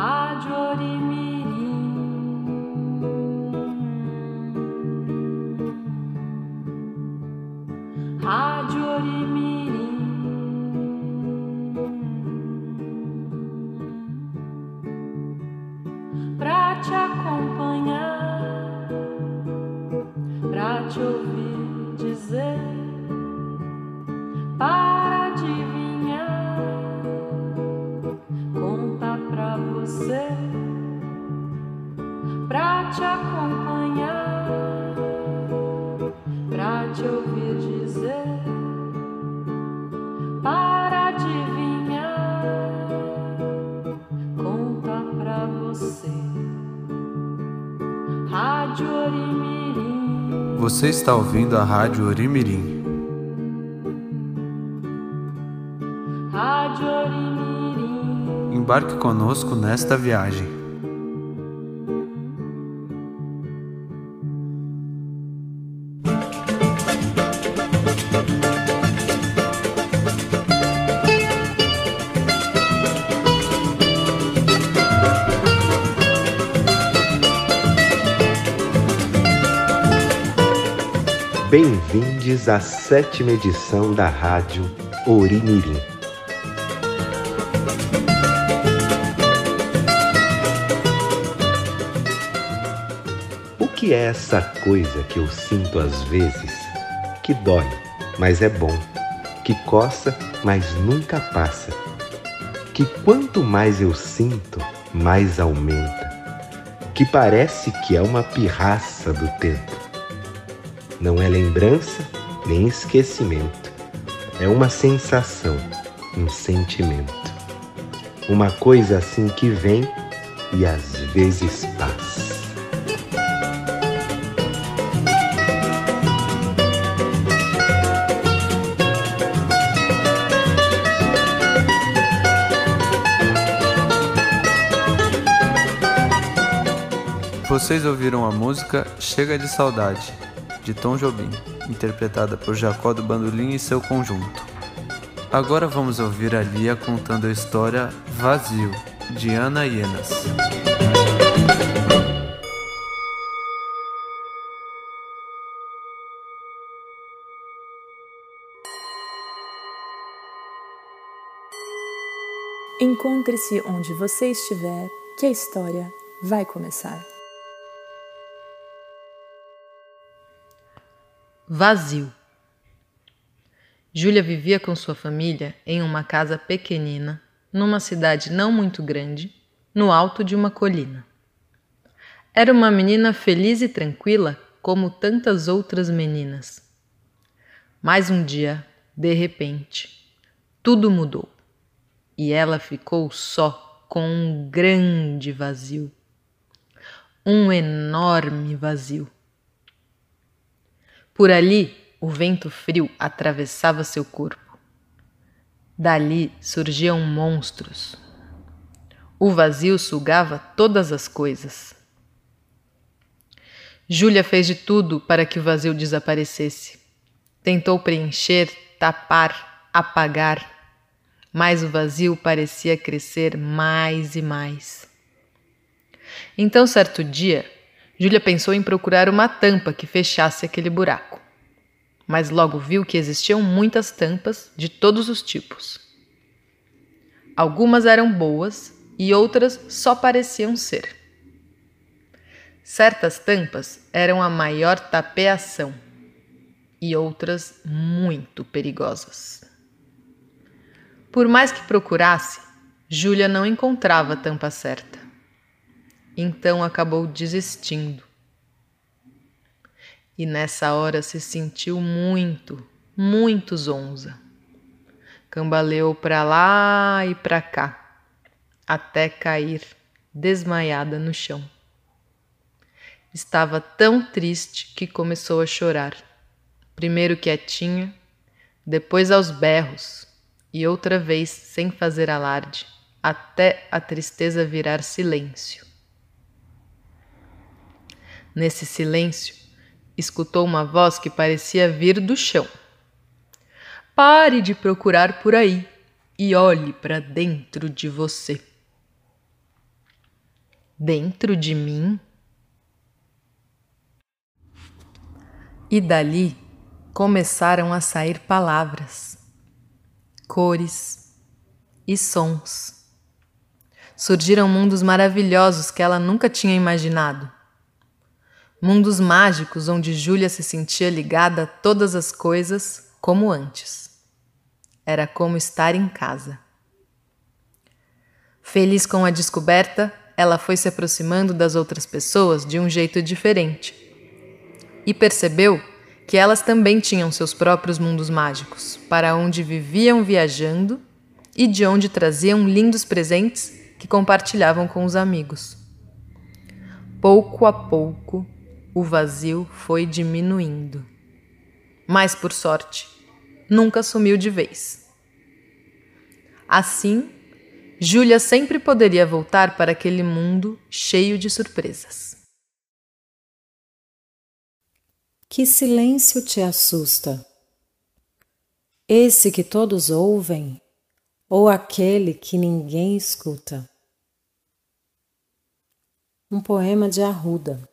Rádio Você está ouvindo a Rádio Orimirim. Rádio Orimirim. Embarque conosco nesta viagem. Bem-vindos à sétima edição da Rádio Orimirim. O que é essa coisa que eu sinto às vezes? Que dói, mas é bom. Que coça, mas nunca passa. Que quanto mais eu sinto, mais aumenta. Que parece que é uma pirraça do tempo. Não é lembrança nem esquecimento. É uma sensação, um sentimento. Uma coisa assim que vem e às vezes passa. Vocês ouviram a música Chega de Saudade, de Tom Jobim, interpretada por Jacó do Bandolim e seu conjunto. Agora vamos ouvir a Lia contando a história Vazio, de Ana Ienas. Encontre-se onde você estiver, que a história vai começar. Vazio. Júlia vivia com sua família em uma casa pequenina, numa cidade não muito grande, no alto de uma colina. Era uma menina feliz e tranquila, como tantas outras meninas. Mas um dia, de repente, tudo mudou e ela ficou só com um grande vazio. Um enorme vazio. Por ali, o vento frio atravessava seu corpo. Dali surgiam monstros. O vazio sugava todas as coisas. Júlia fez de tudo para que o vazio desaparecesse. Tentou preencher, tapar, apagar, mas o vazio parecia crescer mais e mais. Então, certo dia, Júlia pensou em procurar uma tampa que fechasse aquele buraco, mas logo viu que existiam muitas tampas de todos os tipos. Algumas eram boas e outras só pareciam ser. Certas tampas eram a maior tapeação e outras muito perigosas. Por mais que procurasse, Júlia não encontrava a tampa certa. Então acabou desistindo. E nessa hora se sentiu muito, muito zonza. Cambaleou para lá e para cá, até cair desmaiada no chão. Estava tão triste que começou a chorar, primeiro quietinha, depois aos berros e outra vez sem fazer alarde, até a tristeza virar silêncio. Nesse silêncio, escutou uma voz que parecia vir do chão. Pare de procurar por aí e olhe para dentro de você. dentro de mim? E dali começaram a sair palavras, cores e sons. Surgiram mundos maravilhosos que ela nunca tinha imaginado. Mundos mágicos onde Júlia se sentia ligada a todas as coisas como antes. Era como estar em casa. Feliz com a descoberta, ela foi se aproximando das outras pessoas de um jeito diferente. E percebeu que elas também tinham seus próprios mundos mágicos, para onde viviam viajando e de onde traziam lindos presentes que compartilhavam com os amigos. Pouco a pouco, o vazio foi diminuindo. Mas, por sorte, nunca sumiu de vez. Assim, Júlia sempre poderia voltar para aquele mundo cheio de surpresas. Que silêncio te assusta? Esse que todos ouvem ou aquele que ninguém escuta? Um poema de Arruda.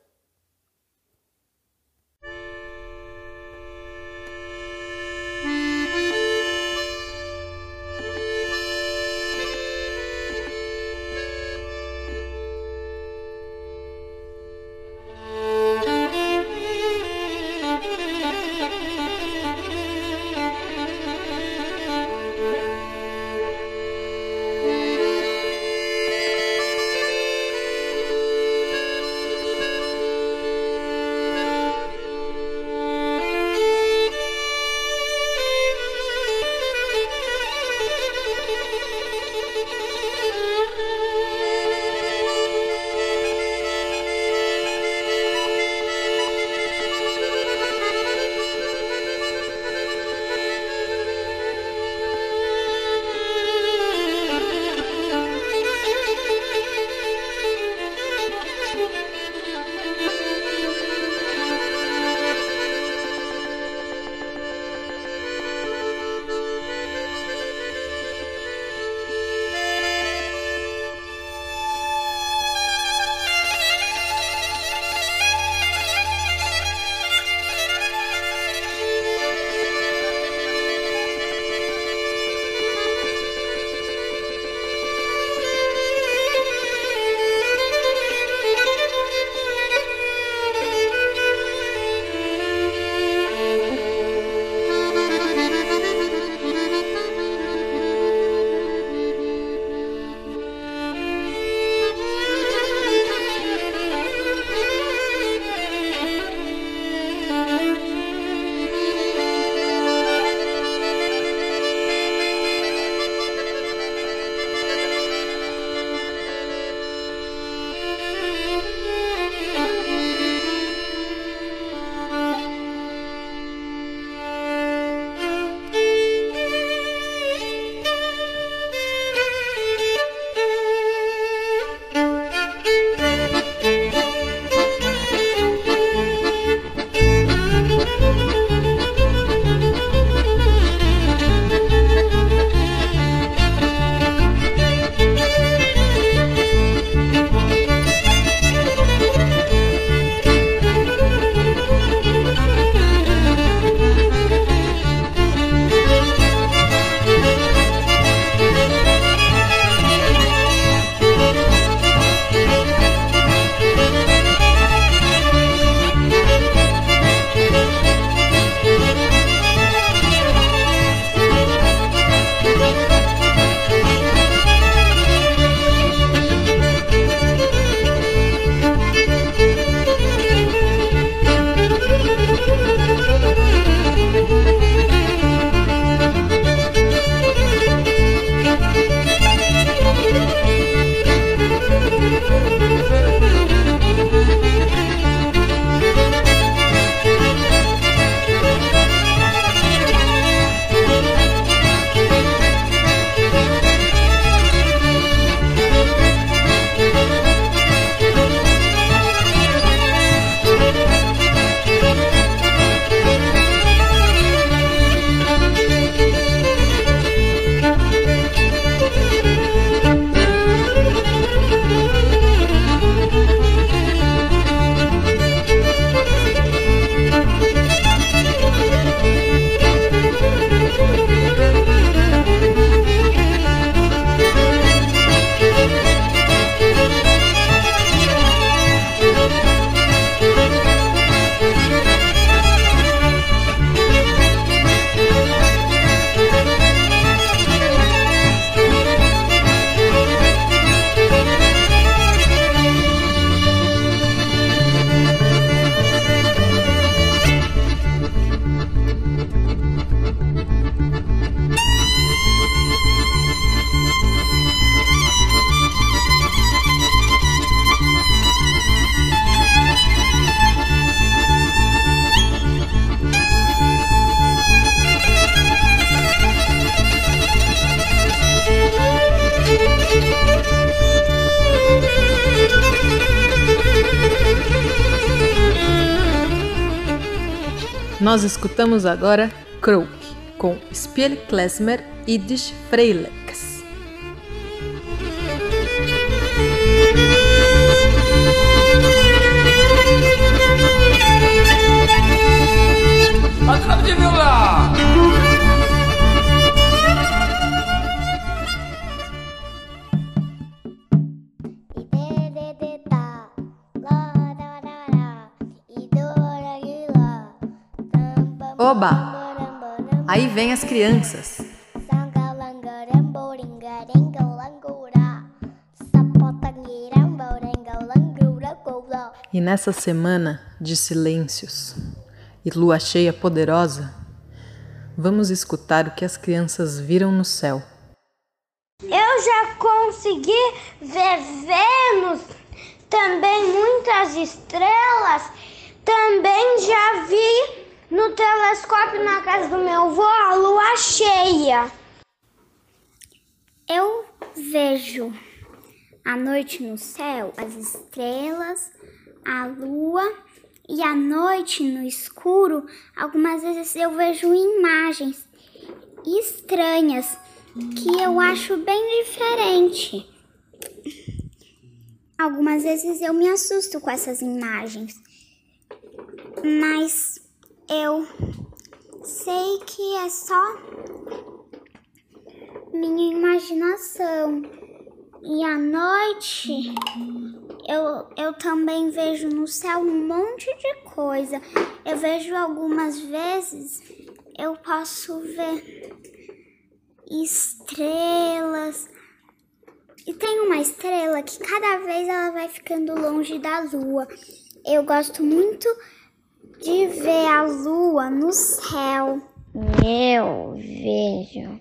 Nós escutamos agora Krook com Spielklemmer e Dish Freilex. De meu! Aí vem as crianças. E nessa semana de silêncios e lua cheia poderosa, vamos escutar o que as crianças viram no céu. Eu já consegui ver Vênus, também muitas estrelas, também já vi no telescópio na casa do meu avô a lua cheia. Eu vejo à noite no céu as estrelas, a lua e à noite no escuro, algumas vezes eu vejo imagens estranhas que eu acho bem diferente. Algumas vezes eu me assusto com essas imagens, mas eu sei que é só minha imaginação. E à noite eu, eu também vejo no céu um monte de coisa. Eu vejo algumas vezes, eu posso ver estrelas. E tem uma estrela que cada vez ela vai ficando longe da lua. Eu gosto muito de ver a lua no céu. Eu vejo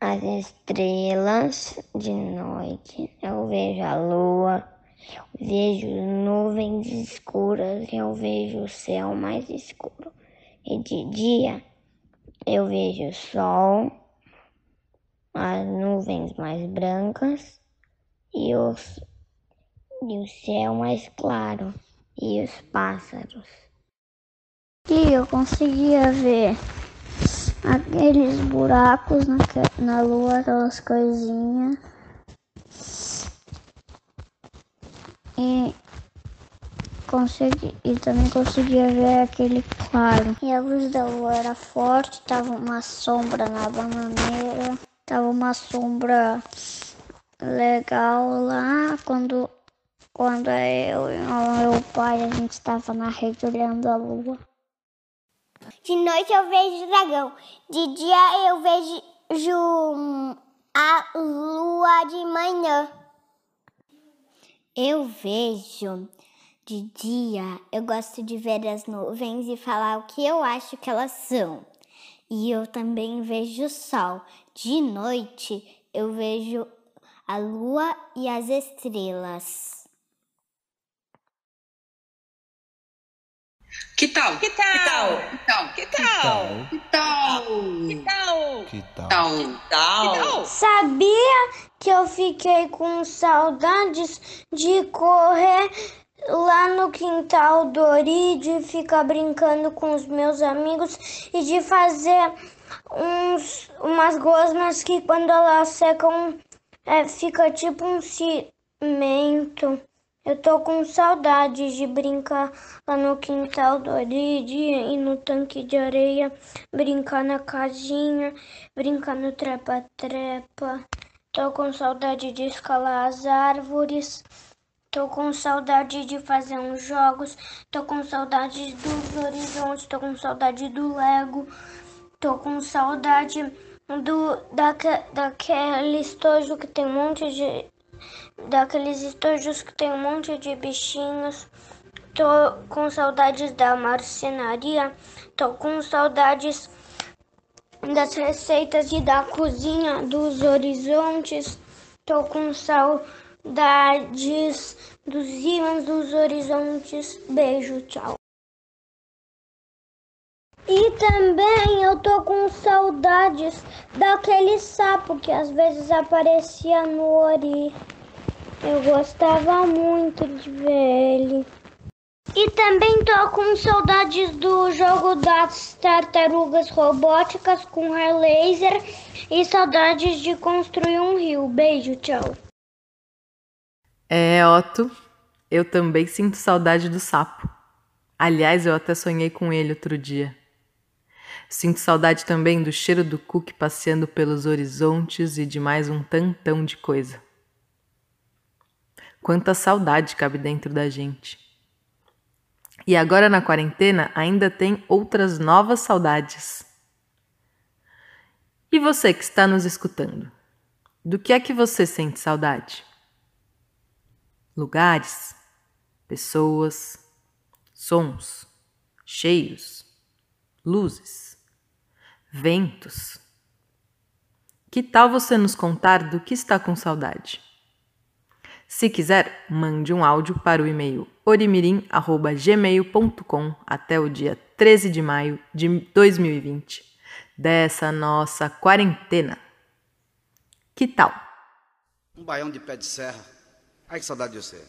as estrelas de noite, eu vejo a lua, eu vejo nuvens escuras, eu vejo o céu mais escuro. E de dia eu vejo o sol, as nuvens mais brancas e, os, e o céu mais claro e os pássaros. E eu conseguia ver aqueles buracos na, na lua, aquelas coisinhas. E, consegui, e também conseguia ver aquele claro. E a luz da lua era forte, tava uma sombra na bananeira, tava uma sombra legal lá quando, quando eu e o meu pai a gente estava na rede olhando a lua. De noite eu vejo dragão, de dia eu vejo a lua de manhã. Eu vejo de dia, eu gosto de ver as nuvens e falar o que eu acho que elas são. E eu também vejo o sol. De noite, eu vejo a lua e as estrelas. Que tal? Que tal? Que tal? Que tal? Que tal? Que tal? Que tal? Que tal? Que tal? Sabia que eu fiquei com saudades de correr lá no quintal do Ori, de ficar brincando com os meus amigos e de fazer uns, umas gosmas que quando elas secam é, fica tipo um cimento. Eu tô com saudade de brincar lá no quintal do de ir no tanque de areia, brincar na casinha, brincar no trepa-trepa. Tô com saudade de escalar as árvores. Tô com saudade de fazer uns jogos. Tô com saudade dos horizontes. Tô com saudade do Lego. Tô com saudade do daque, daquele estojo que tem um monte de daqueles estojos que tem um monte de bichinhos. Tô com saudades da marcenaria. Tô com saudades das receitas e da cozinha dos horizontes. Tô com saudades dos ímãs dos horizontes. Beijo, tchau. E também eu tô com saudades daquele sapo que às vezes aparecia no Ori. Eu gostava muito de ver ele. E também tô com saudades do jogo das tartarugas robóticas com raio laser e saudades de construir um rio. Beijo, tchau. É, Otto, eu também sinto saudade do sapo. Aliás, eu até sonhei com ele outro dia. Sinto saudade também do cheiro do cookie passeando pelos horizontes e de mais um tantão de coisa. Quanta saudade cabe dentro da gente. E agora na quarentena ainda tem outras novas saudades. E você que está nos escutando, do que é que você sente saudade? Lugares, pessoas, sons, cheiros, luzes, ventos. Que tal você nos contar do que está com saudade? Se quiser, mande um áudio para o e-mail orimirim.gmail.com até o dia 13 de maio de 2020, dessa nossa quarentena. Que tal? Um baião de pé de serra. Ai, que saudade de você.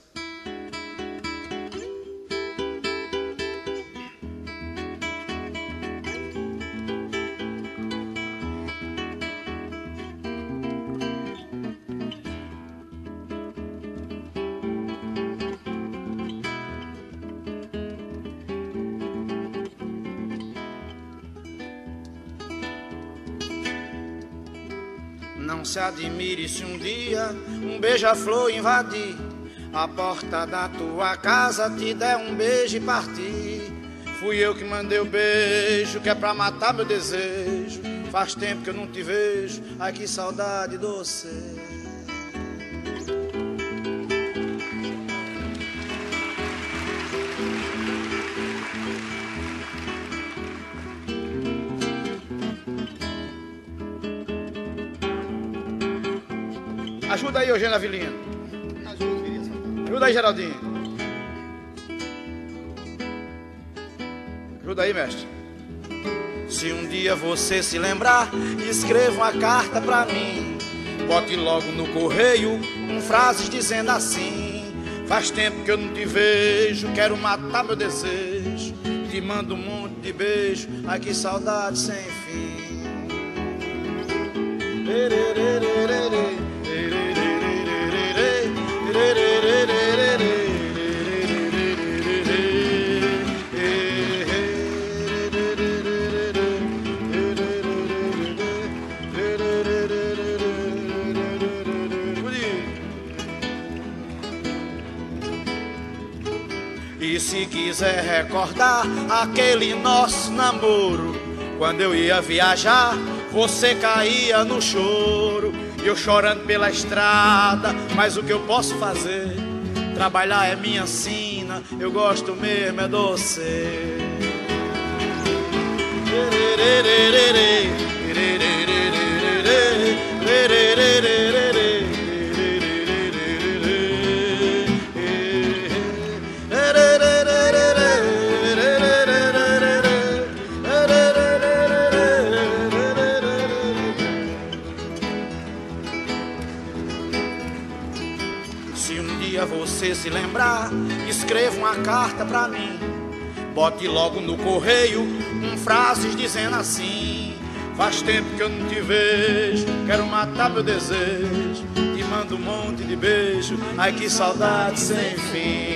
Se admire se um dia um beija-flor invadir a porta da tua casa, te der um beijo e partir. Fui eu que mandei o beijo, que é pra matar meu desejo. Faz tempo que eu não te vejo, ai que saudade doce. Ajuda aí, Eugênio Avilino. Ajuda aí, Geraldinho. Ajuda aí, mestre. Se um dia você se lembrar, escreva uma carta pra mim. Bote logo no correio com frases dizendo assim: Faz tempo que eu não te vejo, quero matar meu desejo. Te mando um monte de beijo, ai que saudade sem fim. E se quiser recordar aquele nosso namoro, quando eu ia viajar, você caía no choro, eu chorando pela estrada, mas o que eu posso fazer? Trabalhar é minha sina, eu gosto mesmo é doce. Se lembrar, escreva uma carta pra mim. Bote logo no correio com frases dizendo assim: Faz tempo que eu não te vejo, quero matar meu desejo. Te mando um monte de beijo, ai que saudade sem fim.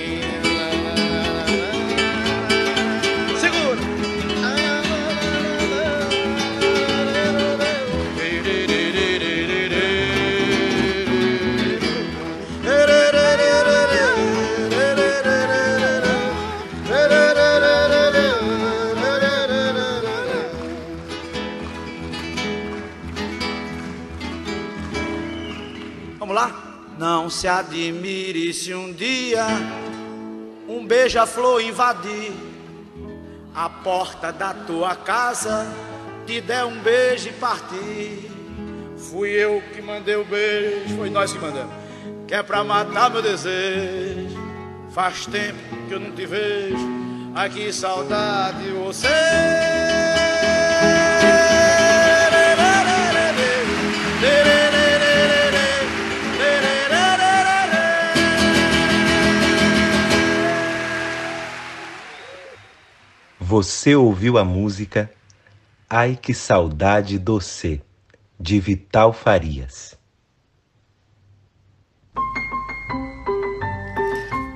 Se admire se um dia um beija-flor invadir a porta da tua casa, te der um beijo e partir. Fui eu que mandei o beijo, foi nós que mandamos. Que é pra matar meu desejo. Faz tempo que eu não te vejo. Ai que saudade de você. Você ouviu a música Ai que saudade doce, de Vital Farias.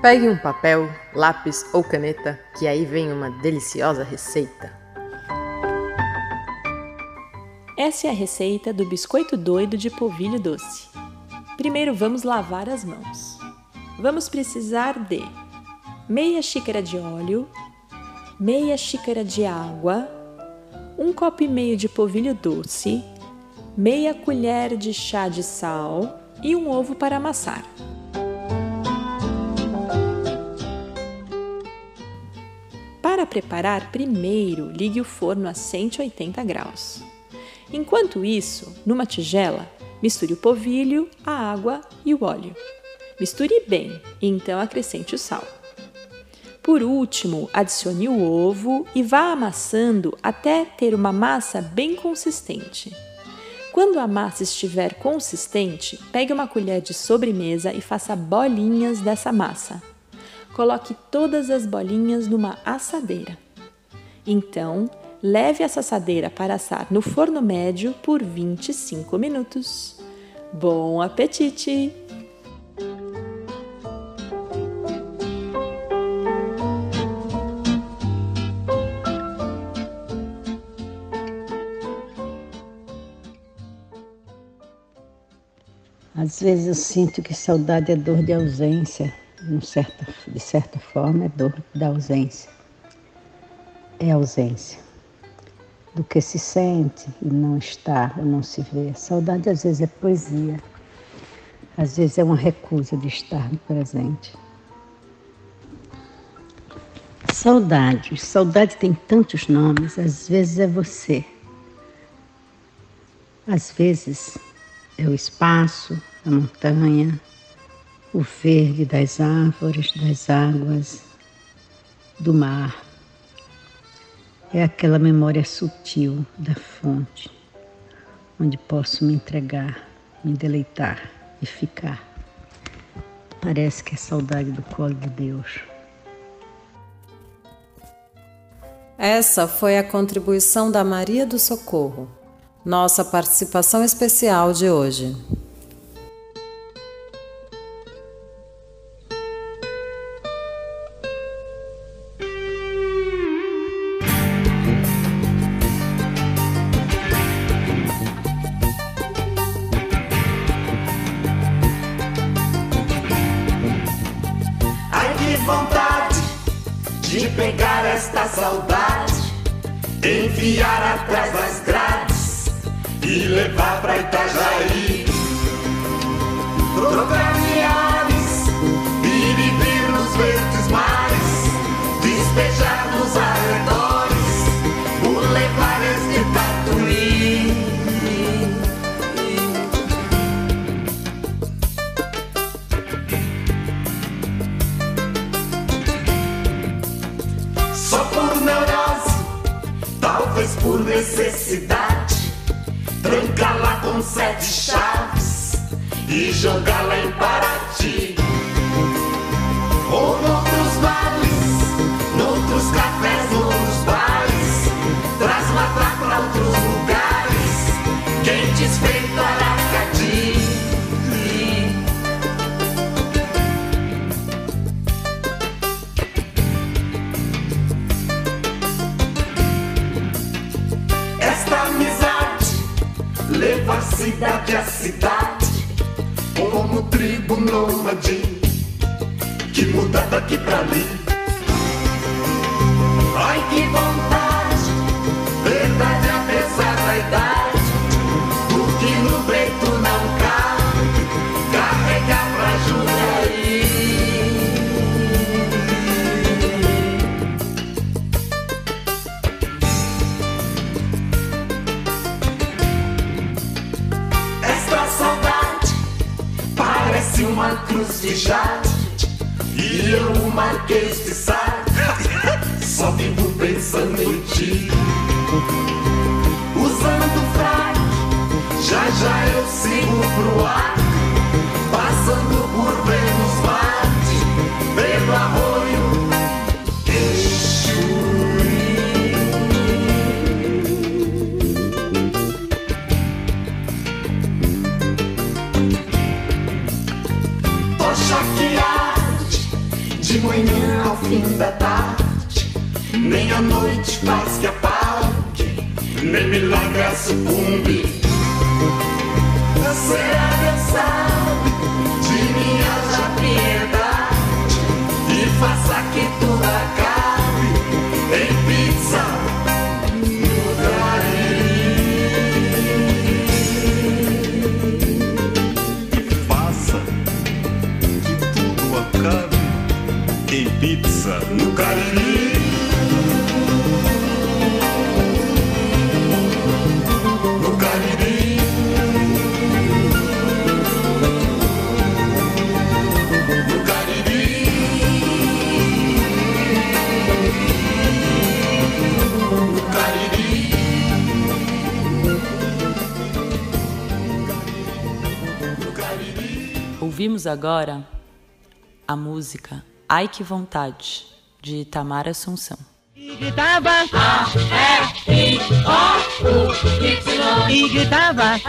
Pegue um papel, lápis ou caneta, que aí vem uma deliciosa receita. Essa é a receita do biscoito doido de polvilho doce. Primeiro vamos lavar as mãos. Vamos precisar de meia xícara de óleo, meia xícara de água, um copo e meio de polvilho doce, meia colher de chá de sal e um ovo para amassar. Para preparar, primeiro ligue o forno a 180 graus. Enquanto isso, numa tigela, misture o polvilho, a água e o óleo. Misture bem e então acrescente o sal. Por último, adicione o ovo e vá amassando até ter uma massa bem consistente. Quando a massa estiver consistente, pegue uma colher de sobremesa e faça bolinhas dessa massa. Coloque todas as bolinhas numa assadeira. Então, leve essa assadeira para assar no forno médio por 25 minutos. Bom apetite! Às vezes eu sinto que saudade é dor de ausência, de certa forma é dor da ausência. É ausência do que se sente e não está ou não se vê. Saudade às vezes é poesia, às vezes é uma recusa de estar no presente. Saudade, saudade tem tantos nomes, às vezes é você, às vezes é o espaço, a montanha, o verde das árvores, das águas, do mar. É aquela memória sutil da fonte, onde posso me entregar, me deleitar e ficar. Parece que é saudade do colo de Deus. Essa foi a contribuição da Maria do Socorro, nossa participação especial de hoje. De pegar esta saudade, enfiar atrás das grades e levar pra Itajaí. Trocar milhares e viver nos verdes mares, despejar nos arredores, por levar este tatuí. Só por neurose, talvez por necessidade, com sete chaves e jogá-la em Paraty. Ou leva a cidade a cidade, como tribo nômade que muda daqui pra ali. Ai que vontade, verdade apesar da idade, o que no peito uma cruz de jade E eu, o Marquês de Sade. Só vivo pensando em ti. Usando fraque Já já eu sigo pro ar. Passando por Vênus Marte Pelo arroio manhã ao fim da tarde, nem a noite faz que apague, nem milagre sucumbe. Será sabe de minha piedade e faça que tudo acabe em pizza no Cariri. No Cariri. No Cariri. No Cariri. No Cariri. Ouvimos agora a música Ai Que Vontade, de Tamara Assunção. E gritava A, E, I, O, U, Y. E gritava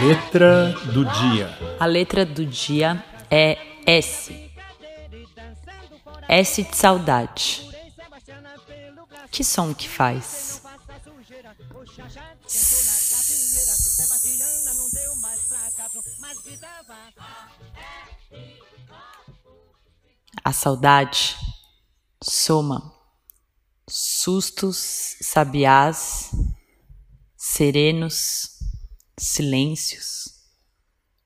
Letra do dia. A letra do dia é S. S de saudade. Que som que faz? A saudade soma. Sustos, sabiás, serenos, silêncios,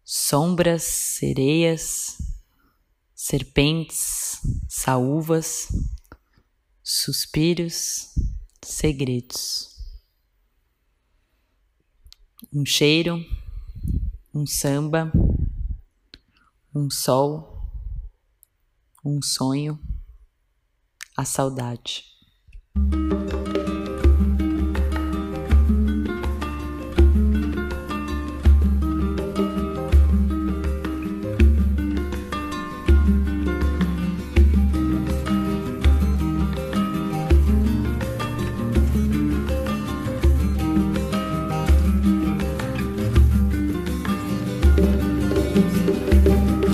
sombras, sereias, serpentes, saúvas, suspiros, segredos. Um cheiro, um samba, um sol, um sonho, a saudade.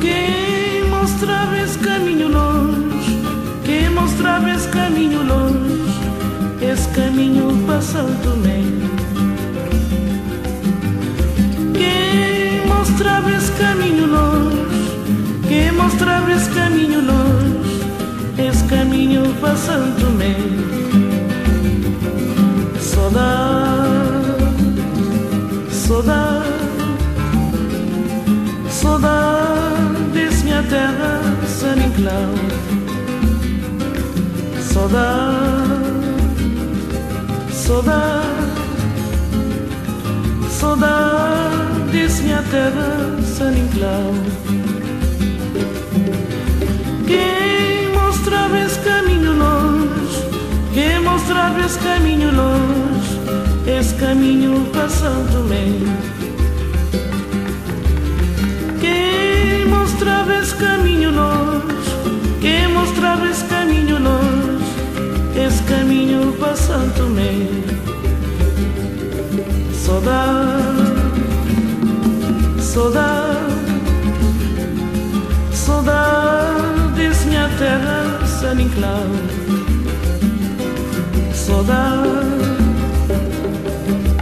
Quem mostrava esse caminho longe, mostrava esse caminho longe, esse caminho Santo Tomé. Quem mostrava esse caminho longe, quem mostrava esse caminho longe, esse caminho Santo Tomé. Saudade, saudade. Saudade desse minha terra, San Inclau. Saudade, saudade, saudade desse minha terra, San Inclau. Quem mostrava esse caminho longe, quem mostrava esse caminho longe, esse caminho. Quem mostrava esse caminho longe, quem mostrava esse caminho longe, esse caminho para Santo Tomé. Saudade, saudade, saudade desse minha terra, San Inclau. Saudade,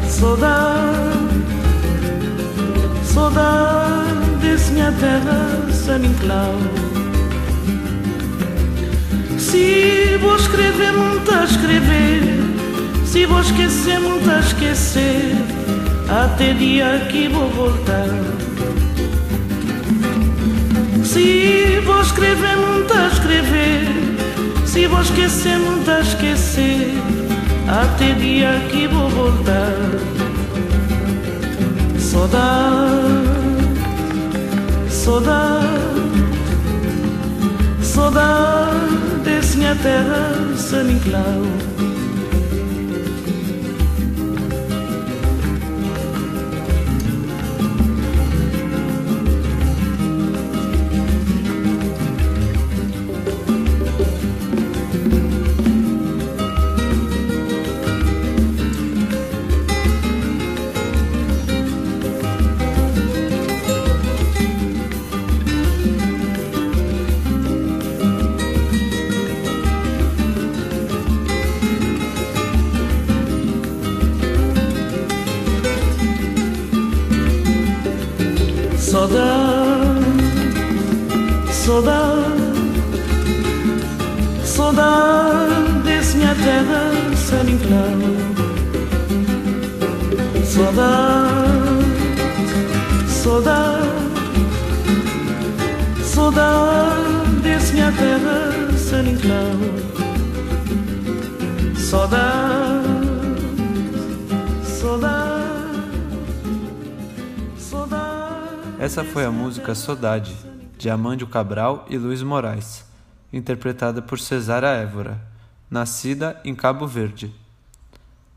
saudade, saudade desse minha terra, San Inclau. Se vou escrever, muito a escrever. Se vou esquecer, muito a esquecer. Até dia que vou voltar. Se vou escrever, muito a escrever. Se vou esquecer, muito a esquecer. Até dia que vou voltar. Saudade saudade, saudade desse minha Essa foi a música Saudade, de Amândio Cabral e Luiz Moraes, interpretada por Cesária Évora, nascida em Cabo Verde.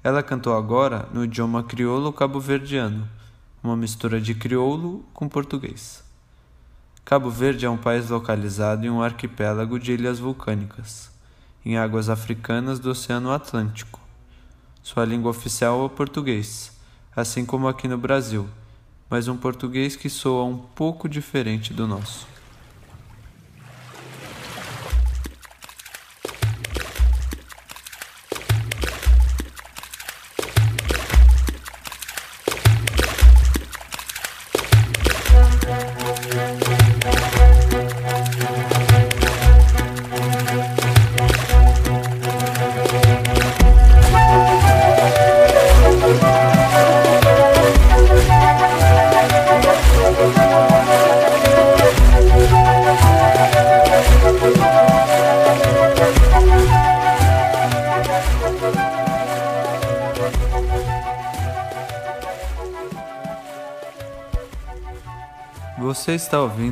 Ela cantou agora no idioma crioulo cabo-verdiano, uma mistura de crioulo com português. Cabo Verde é um país localizado em um arquipélago de ilhas vulcânicas, em águas africanas do Oceano Atlântico. Sua língua oficial é o português, assim como aqui no Brasil, mas um português que soa um pouco diferente do nosso.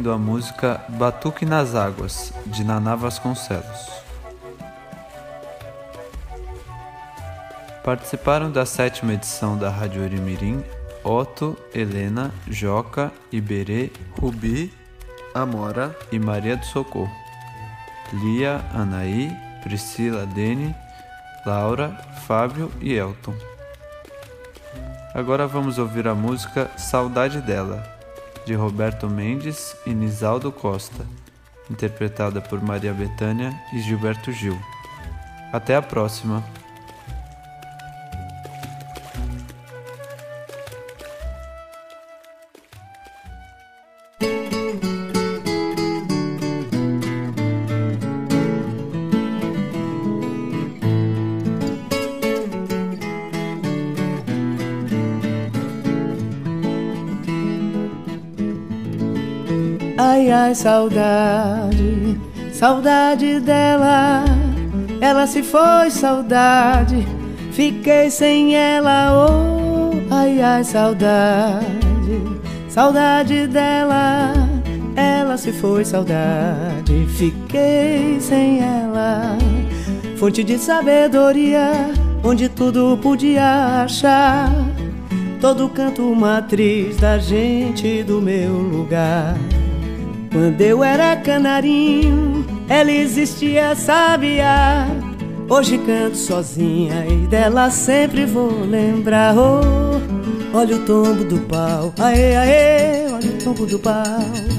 Está ouvindo a música Batuque nas Águas, de Naná Vasconcelos. Participaram da sétima edição da Rádio Orimirim Otto, Helena, Joca, Iberê, Rubi, Amora e Maria do Socorro. Lia, Anaí, Priscila, Dene, Laura, Fábio e Elton. Agora vamos ouvir a música Saudade dela, de Roberto Mendes e Nisaldo Costa, interpretada por Maria Bethânia e Gilberto Gil. Até a próxima! Ai, saudade, saudade dela. Ela se foi, saudade, fiquei sem ela. Oh, ai, ai, saudade, saudade dela. Ela se foi, saudade, fiquei sem ela. Fonte de sabedoria, onde tudo podia achar. Todo canto matriz da gente do meu lugar. Quando eu era canarinho, ela existia, sabia. Hoje canto sozinha e dela sempre vou lembrar. Oh, olha o tombo do pau, aê, aê, olha o tombo do pau,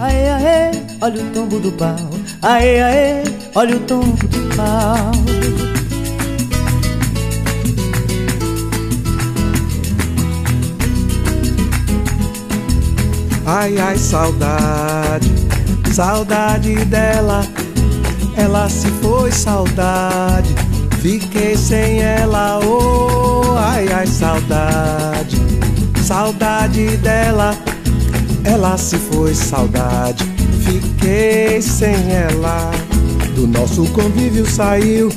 aê, aê, olha o tombo do pau, aê, aê, olha o tombo do pau. Ai, ai, saudade, saudade dela. Ela se foi, saudade. Fiquei sem ela, oh, ai, ai, saudade, saudade dela. Ela se foi, saudade. Fiquei sem ela. Do nosso convívio saiu,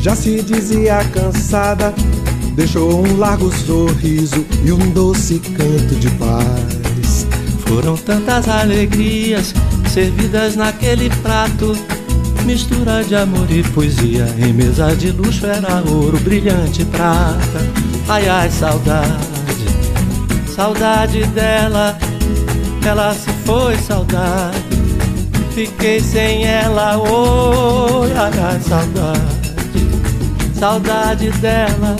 já se dizia cansada. Deixou um largo sorriso e um doce canto de paz. Foram tantas alegrias servidas naquele prato. Mistura de amor e poesia em mesa de luxo era ouro, brilhante prata. Ai ai, saudade, saudade dela. Ela se foi, saudade. Fiquei sem ela, oi, ai ai, saudade, saudade dela.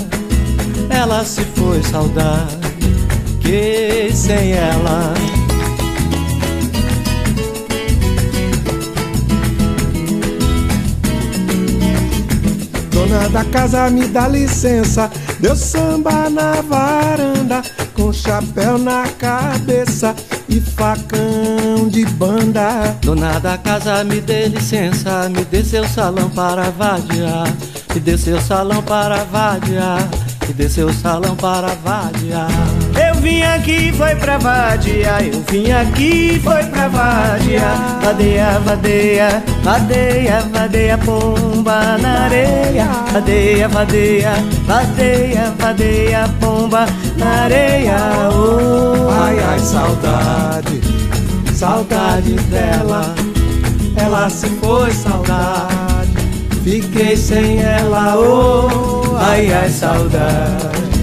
Ela se foi, saudade. Fiquei sem ela. Dona da casa me dá licença, deu samba na varanda, com chapéu na cabeça e facão de banda. Dona da casa, me dê licença, me dê seu salão para vadiar. Me dê seu salão para vadiar. Me dê seu salão para vadiar. Vim aqui, foi pra vadia. Eu vim aqui, foi pra vadia. Vadeia, vadeia, vadeia, vadeia, pomba na areia. Vadeia, vadeia, vadeia, vadeia, pomba na areia. Oh, Ai, ai, saudade, saudade dela. Ela se foi, saudade. Fiquei sem ela, oh, ai, ai, saudade,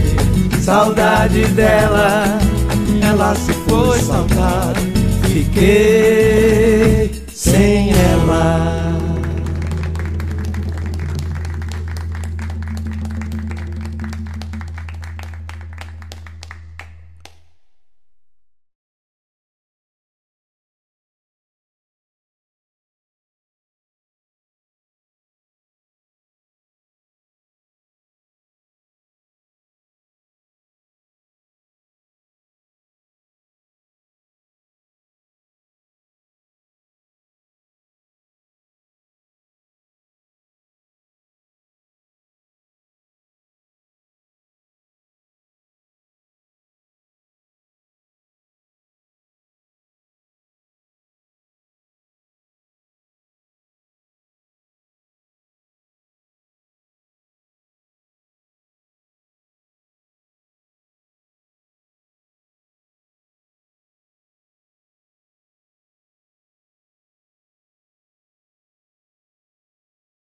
Saudade dela, ela se foi saudade. Fiquei sem ela.